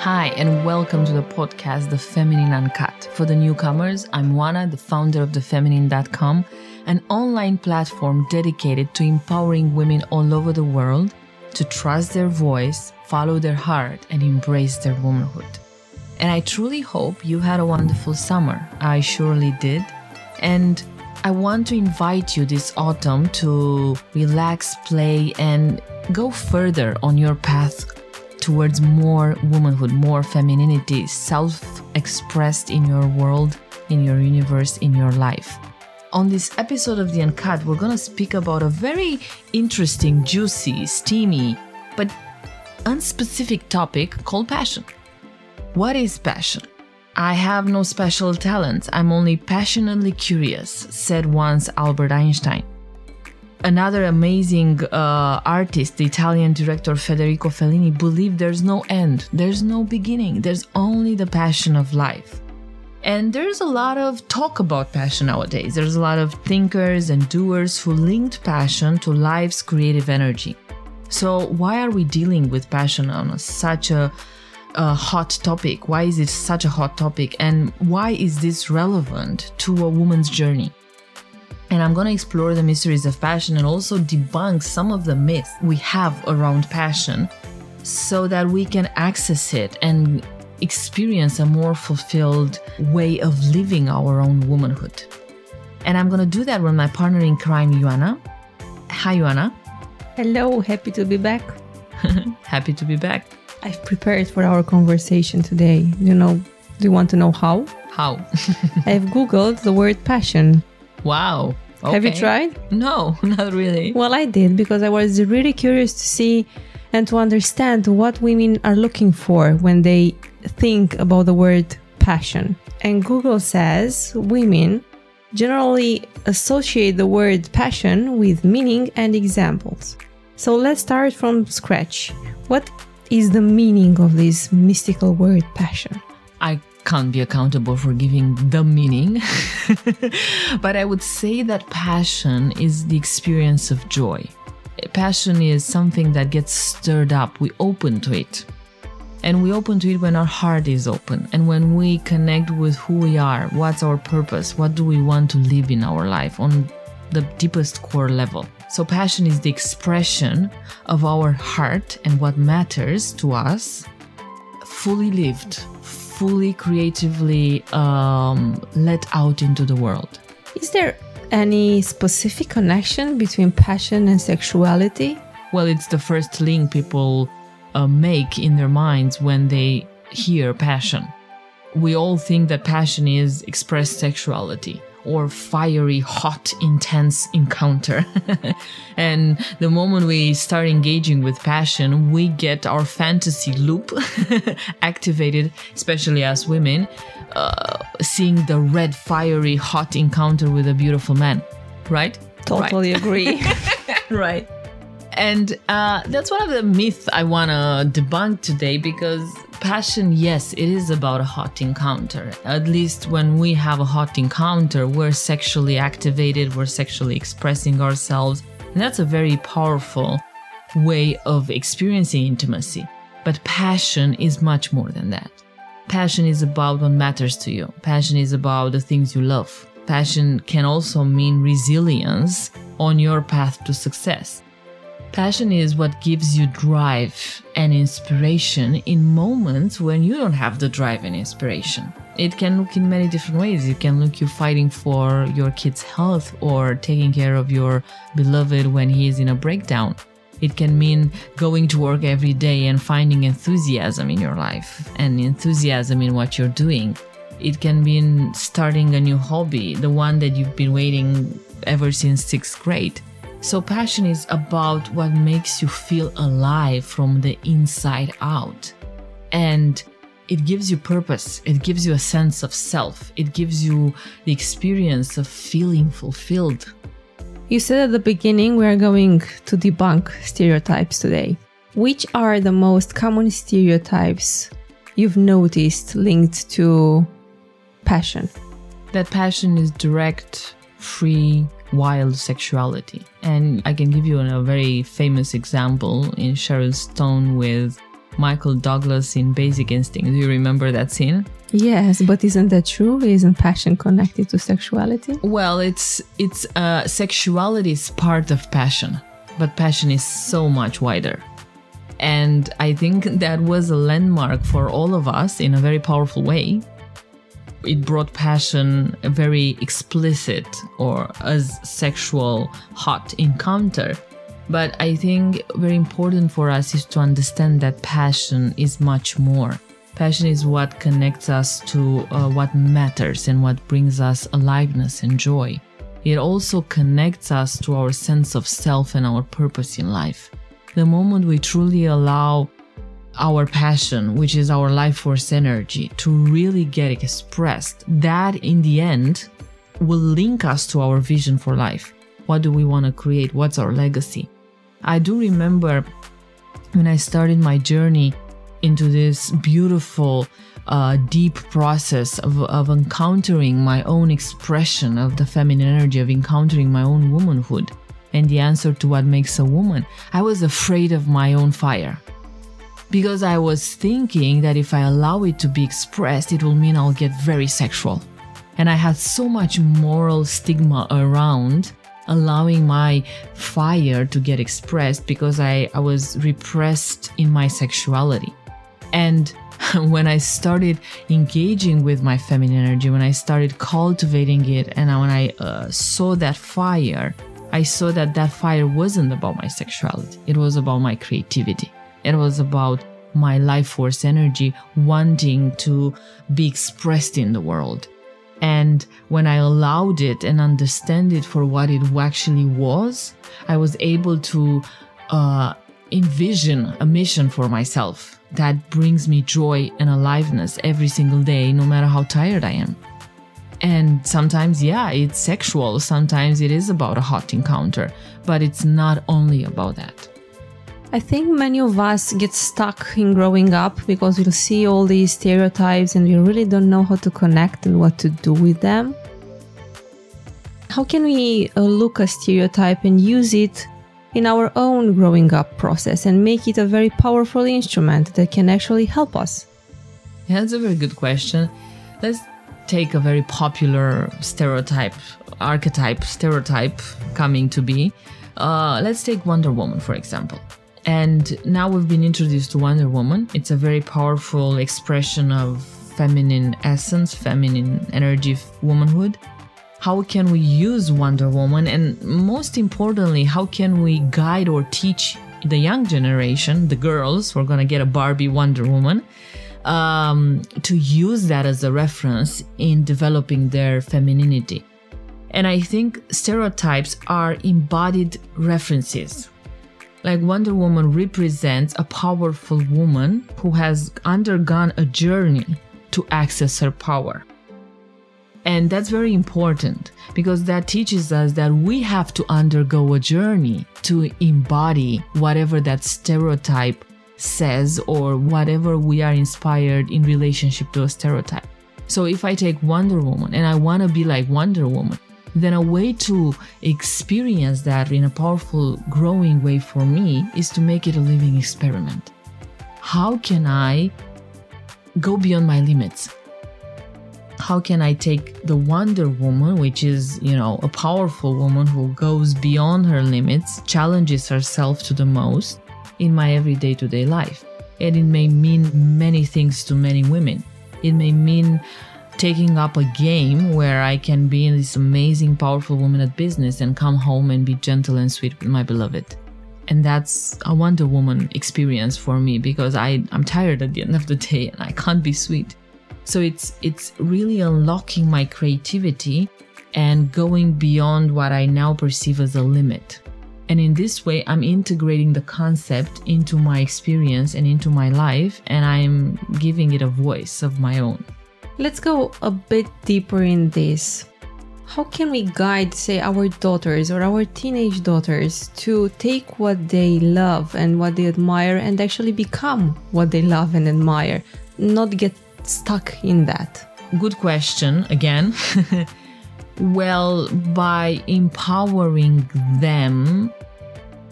Hi, and welcome to the podcast, The Feminine Uncut. For the newcomers, I'm Juana, the founder of TheFeminine.com, an online platform dedicated to empowering women all over the world to trust their voice, follow their heart, and embrace their womanhood. And I truly hope you had a wonderful summer. I surely did. And I want to invite you this autumn to relax, play, and go further on your path towards more womanhood, more femininity, self expressed in your world, in your universe, in your life. On this episode of The Uncut, we're going to speak about a very interesting, juicy, steamy, but unspecific topic called passion. What is passion? I have no special talents, I'm only passionately curious, said once Albert Einstein. Another amazing uh, artist, the Italian director Federico Fellini, believed there's no end, there's no beginning, there's only the passion of life. And there's a lot of talk about passion nowadays. There's a lot of thinkers and doers who linked passion to life's creative energy. So, why are we dealing with passion on such a, a hot topic? Why is it such a hot topic? And why is this relevant to a woman's journey? And I'm going to explore the mysteries of passion and also debunk some of the myths we have around passion so that we can access it and experience a more fulfilled way of living our own womanhood. And I'm going to do that with my partner in crime, Ioana. Hi, Ioana. Hello, happy to be back. happy to be back. I've prepared for our conversation today. You know, do you want to know how? How? I've Googled the word passion Wow. Okay. Have you tried? No, not really. Well, I did because I was really curious to see and to understand what women are looking for when they think about the word passion. And Google says women generally associate the word passion with meaning and examples. So let's start from scratch. What is the meaning of this mystical word passion? I can't be accountable for giving the meaning. but I would say that passion is the experience of joy. Passion is something that gets stirred up. We open to it. And we open to it when our heart is open and when we connect with who we are, what's our purpose, what do we want to live in our life on the deepest core level. So, passion is the expression of our heart and what matters to us fully lived fully creatively um, let out into the world. Is there any specific connection between passion and sexuality? Well, it's the first link people uh, make in their minds when they hear passion. We all think that passion is expressed sexuality or fiery, hot, intense encounter. and the moment we start engaging with passion, we get our fantasy loop activated, especially as women, uh, seeing the red, fiery, hot encounter with a beautiful man, right? Totally right. agree. right. And uh, that's one of the myths I want to debunk today because passion, yes, it is about a hot encounter. At least when we have a hot encounter, we're sexually activated, we're sexually expressing ourselves. And that's a very powerful way of experiencing intimacy. But passion is much more than that. Passion is about what matters to you, passion is about the things you love. Passion can also mean resilience on your path to success. Passion is what gives you drive and inspiration in moments when you don't have the drive and inspiration. It can look in many different ways. It can look you fighting for your kid's health or taking care of your beloved when he is in a breakdown. It can mean going to work every day and finding enthusiasm in your life and enthusiasm in what you're doing. It can mean starting a new hobby, the one that you've been waiting ever since sixth grade. So, passion is about what makes you feel alive from the inside out. And it gives you purpose, it gives you a sense of self, it gives you the experience of feeling fulfilled. You said at the beginning we are going to debunk stereotypes today. Which are the most common stereotypes you've noticed linked to passion? That passion is direct, free, wild sexuality. And I can give you a very famous example in Sharon Stone with Michael Douglas in Basic Instinct. Do you remember that scene? Yes, but isn't that true? Isn't passion connected to sexuality? Well, it's it's uh, sexuality is part of passion, but passion is so much wider. And I think that was a landmark for all of us in a very powerful way. It brought passion a very explicit or as sexual hot encounter. But I think very important for us is to understand that passion is much more Passion is what connects us to uh, what matters and what brings us aliveness and joy. It also connects us to our sense of self and our purpose in life. The moment we truly allow our passion, which is our life force energy, to really get expressed, that in the end will link us to our vision for life. What do we want to create? What's our legacy? I do remember when I started my journey into this beautiful, uh, deep process of, of encountering my own expression of the feminine energy, of encountering my own womanhood and the answer to what makes a woman, I was afraid of my own fire. Because I was thinking that if I allow it to be expressed, it will mean I'll get very sexual. And I had so much moral stigma around allowing my fire to get expressed because I, I was repressed in my sexuality. And when I started engaging with my feminine energy, when I started cultivating it, and when I uh, saw that fire, I saw that that fire wasn't about my sexuality. It was about my creativity. It was about my life force energy wanting to be expressed in the world. And when I allowed it and understand it for what it actually was, I was able to uh, envision a mission for myself that brings me joy and aliveness every single day, no matter how tired I am. And sometimes, yeah, it's sexual. Sometimes it is about a hot encounter, but it's not only about that. I think many of us get stuck in growing up because we'll see all these stereotypes and we really don't know how to connect and what to do with them. How can we uh, look a stereotype and use it in our own growing up process and make it a very powerful instrument that can actually help us? Yeah, that's a very good question. Let's take a very popular stereotype, archetype, stereotype coming to be. Uh, let's take Wonder Woman, for example. And now we've been introduced to Wonder Woman. It's a very powerful expression of feminine essence, feminine energy, womanhood how can we use Wonder Woman? And most importantly, how can we guide or teach the young generation, the girls, we're going to get a Barbie Wonder Woman, um, to use that as a reference in developing their femininity. And I think stereotypes are embodied references. Like Wonder Woman represents a powerful woman who has undergone a journey to access her power. And that's very important because that teaches us that we have to undergo a journey to embody whatever that stereotype says or whatever we are inspired in relationship to a stereotype. So if I take Wonder Woman and I want to be like Wonder Woman, then a way to experience that in a powerful, growing way for me is to make it a living experiment. How can I go beyond my limits? how can I take the Wonder Woman, which is, you know, a powerful woman who goes beyond her limits, challenges herself to the most in my everyday to day life? And it may mean many things to many women. It may mean taking up a game where I can be this amazing, powerful woman at business and come home and be gentle and sweet with my beloved. And that's a Wonder Woman experience for me because I, I'm tired at the end of the day and I can't be sweet. So it's it's really unlocking my creativity and going beyond what I now perceive as a limit. And in this way, I'm integrating the concept into my experience and into my life, and I'm giving it a voice of my own. Let's go a bit deeper in this. How can we guide, say, our daughters or our teenage daughters to take what they love and what they admire and actually become what they love and admire, not get stuck in that? Good question again. well, by empowering them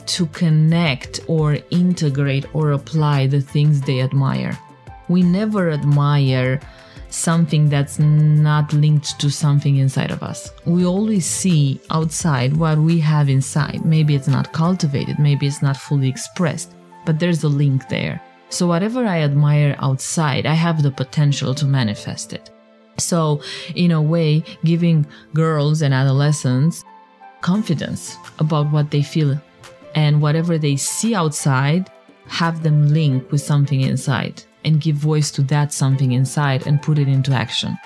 to connect or integrate or apply the things they admire. We never admire something that's not linked to something inside of us. We always see outside what we have inside. Maybe it's not cultivated, maybe it's not fully expressed, but there's a link there. So, whatever I admire outside, I have the potential to manifest it. So, in a way, giving girls and adolescents confidence about what they feel and whatever they see outside, have them link with something inside and give voice to that something inside and put it into action.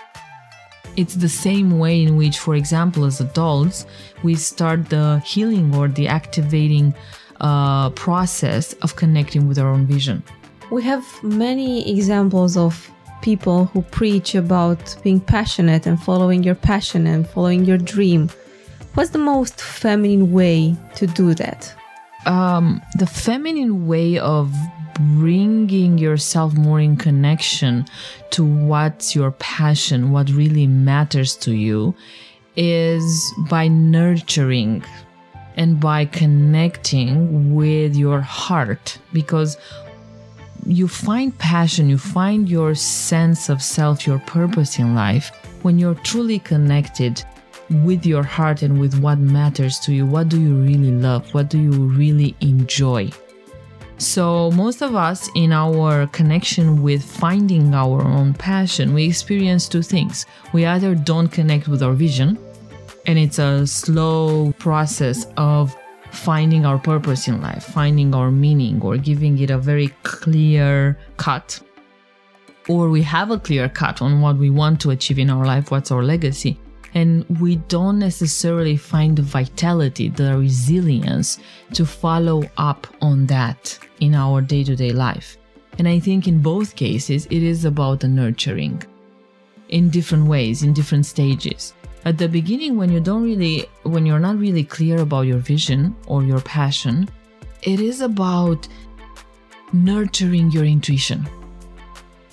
It's the same way in which, for example, as adults, we start the healing or the activating uh, process of connecting with our own vision. We have many examples of people who preach about being passionate and following your passion and following your dream. What's the most feminine way to do that? Um, the feminine way of bringing yourself more in connection to what's your passion, what really matters to you, is by nurturing and by connecting with your heart because you find passion, you find your sense of self, your purpose in life when you're truly connected with your heart and with what matters to you. What do you really love? What do you really enjoy? So, most of us, in our connection with finding our own passion, we experience two things. We either don't connect with our vision, and it's a slow process of finding our purpose in life, finding our meaning, or giving it a very clear cut. Or we have a clear cut on what we want to achieve in our life, what's our legacy. And we don't necessarily find the vitality, the resilience to follow up on that in our day to day life. And I think in both cases, it is about the nurturing in different ways, in different stages at the beginning when you don't really when you're not really clear about your vision or your passion it is about nurturing your intuition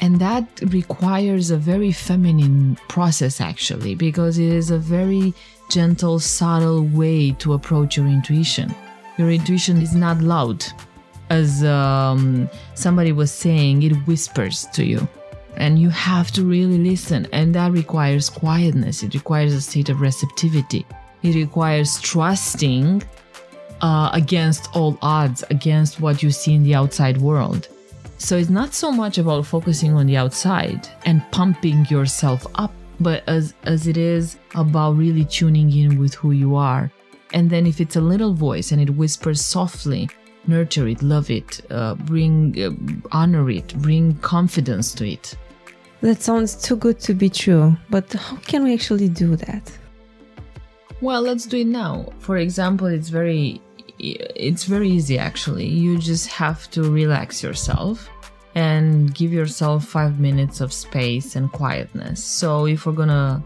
and that requires a very feminine process actually because it is a very gentle subtle way to approach your intuition. Your intuition is not loud as um, somebody was saying it whispers to you. And you have to really listen and that requires quietness. It requires a state of receptivity. It requires trusting uh, against all odds against what you see in the outside world so it's not so much about focusing on the outside and pumping yourself up but as as it is about really tuning in with who you are and then if it's a little voice and it whispers softly nurture it love it uh, bring uh, honor it bring confidence to it that sounds too good to be true, but how can we actually do that? Well, let's do it now. For example, it's very it's very easy actually. You just have to relax yourself and give yourself 5 minutes of space and quietness. So, if we're to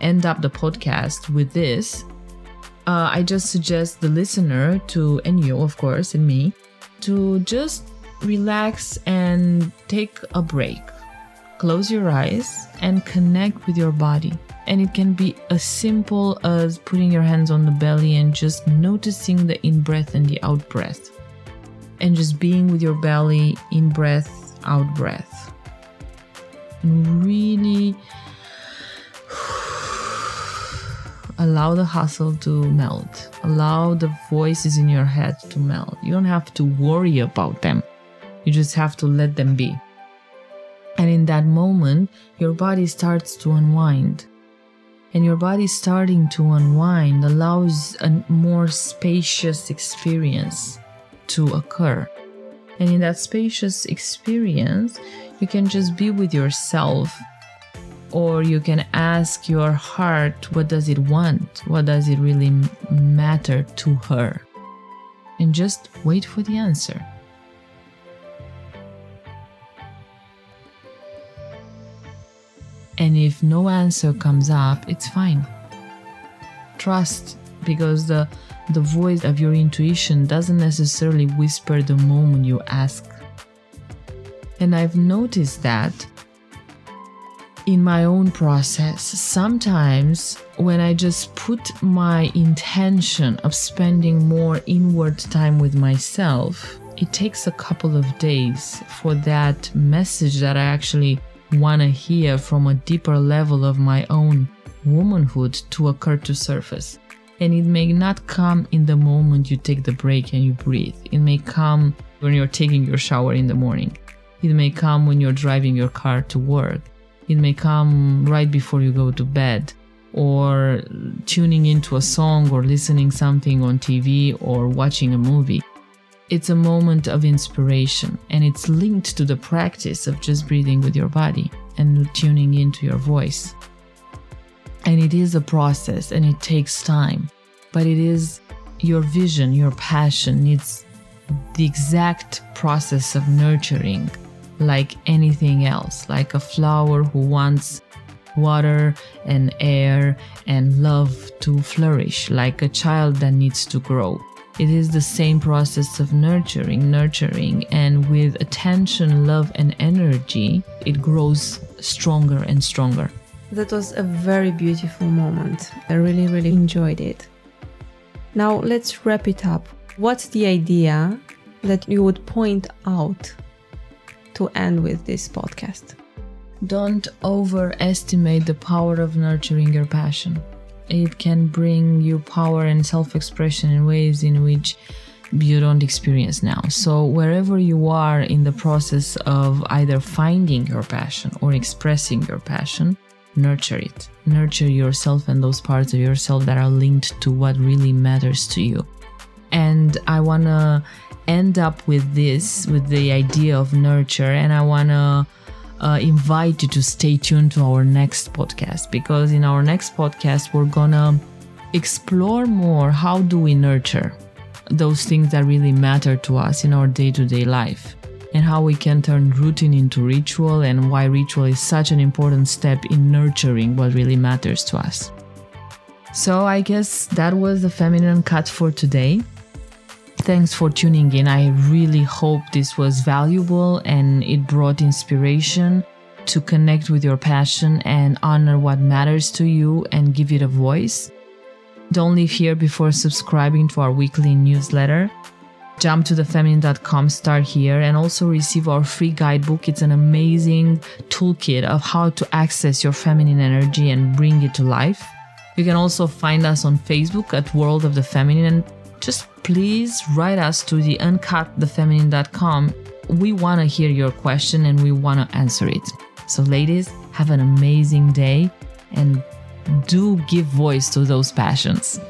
end up the podcast with this, uh, I just suggest the listener to, and you, of course, and me, to just relax and take a break close your eyes and connect with your body. And it can be as simple as putting your hands on the belly and just noticing the in breath and the out breath. And just being with your belly, in breath, out breath. And really allow the hustle to melt. Allow the voices in your head to melt. You don't have to worry about them, you just have to let them be. And in that moment, your body starts to unwind. And your body starting to unwind allows a more spacious experience to occur. And in that spacious experience, you can just be with yourself or you can ask your heart what does it want? What does it really matter to her? And just wait for the answer And if no answer comes up, it's fine. Trust because the the voice of your intuition doesn't necessarily whisper the moment you ask. And I've noticed that in my own process, sometimes when I just put my intention of spending more inward time with myself, it takes a couple of days for that message that I actually want to hear from a deeper level of my own womanhood to occur to surface. And it may not come in the moment you take the break and you breathe. It may come when you're taking your shower in the morning. It may come when you're driving your car to work. It may come right before you go to bed or tuning into a song or listening something on TV or watching a movie. It's a moment of inspiration and it's linked to the practice of just breathing with your body and tuning into your voice. And it is a process and it takes time, but it is your vision, your passion needs the exact process of nurturing like anything else, like a flower who wants water and air and love to flourish, like a child that needs to grow. It is the same process of nurturing, nurturing, and with attention, love, and energy, it grows stronger and stronger. That was a very beautiful moment. I really, really enjoyed it. Now let's wrap it up. What's the idea that you would point out to end with this podcast? Don't overestimate the power of nurturing your passion. It can bring you power and self expression in ways in which you don't experience now. So, wherever you are in the process of either finding your passion or expressing your passion, nurture it. Nurture yourself and those parts of yourself that are linked to what really matters to you. And I want to end up with this, with the idea of nurture, and I want to uh, invite you to stay tuned to our next podcast because in our next podcast, we're gonna explore more how do we nurture those things that really matter to us in our day to day life and how we can turn routine into ritual and why ritual is such an important step in nurturing what really matters to us. So, I guess that was the feminine cut for today. Thanks for tuning in. I really hope this was valuable and it brought inspiration to connect with your passion and honor what matters to you and give it a voice. Don't leave here before subscribing to our weekly newsletter. Jump to thefeminine.com, start here, and also receive our free guidebook. It's an amazing toolkit of how to access your feminine energy and bring it to life. You can also find us on Facebook at World of the Feminine just please write us to the uncutthefeminine.com. We want to hear your question and we want to answer it. So, ladies, have an amazing day and do give voice to those passions.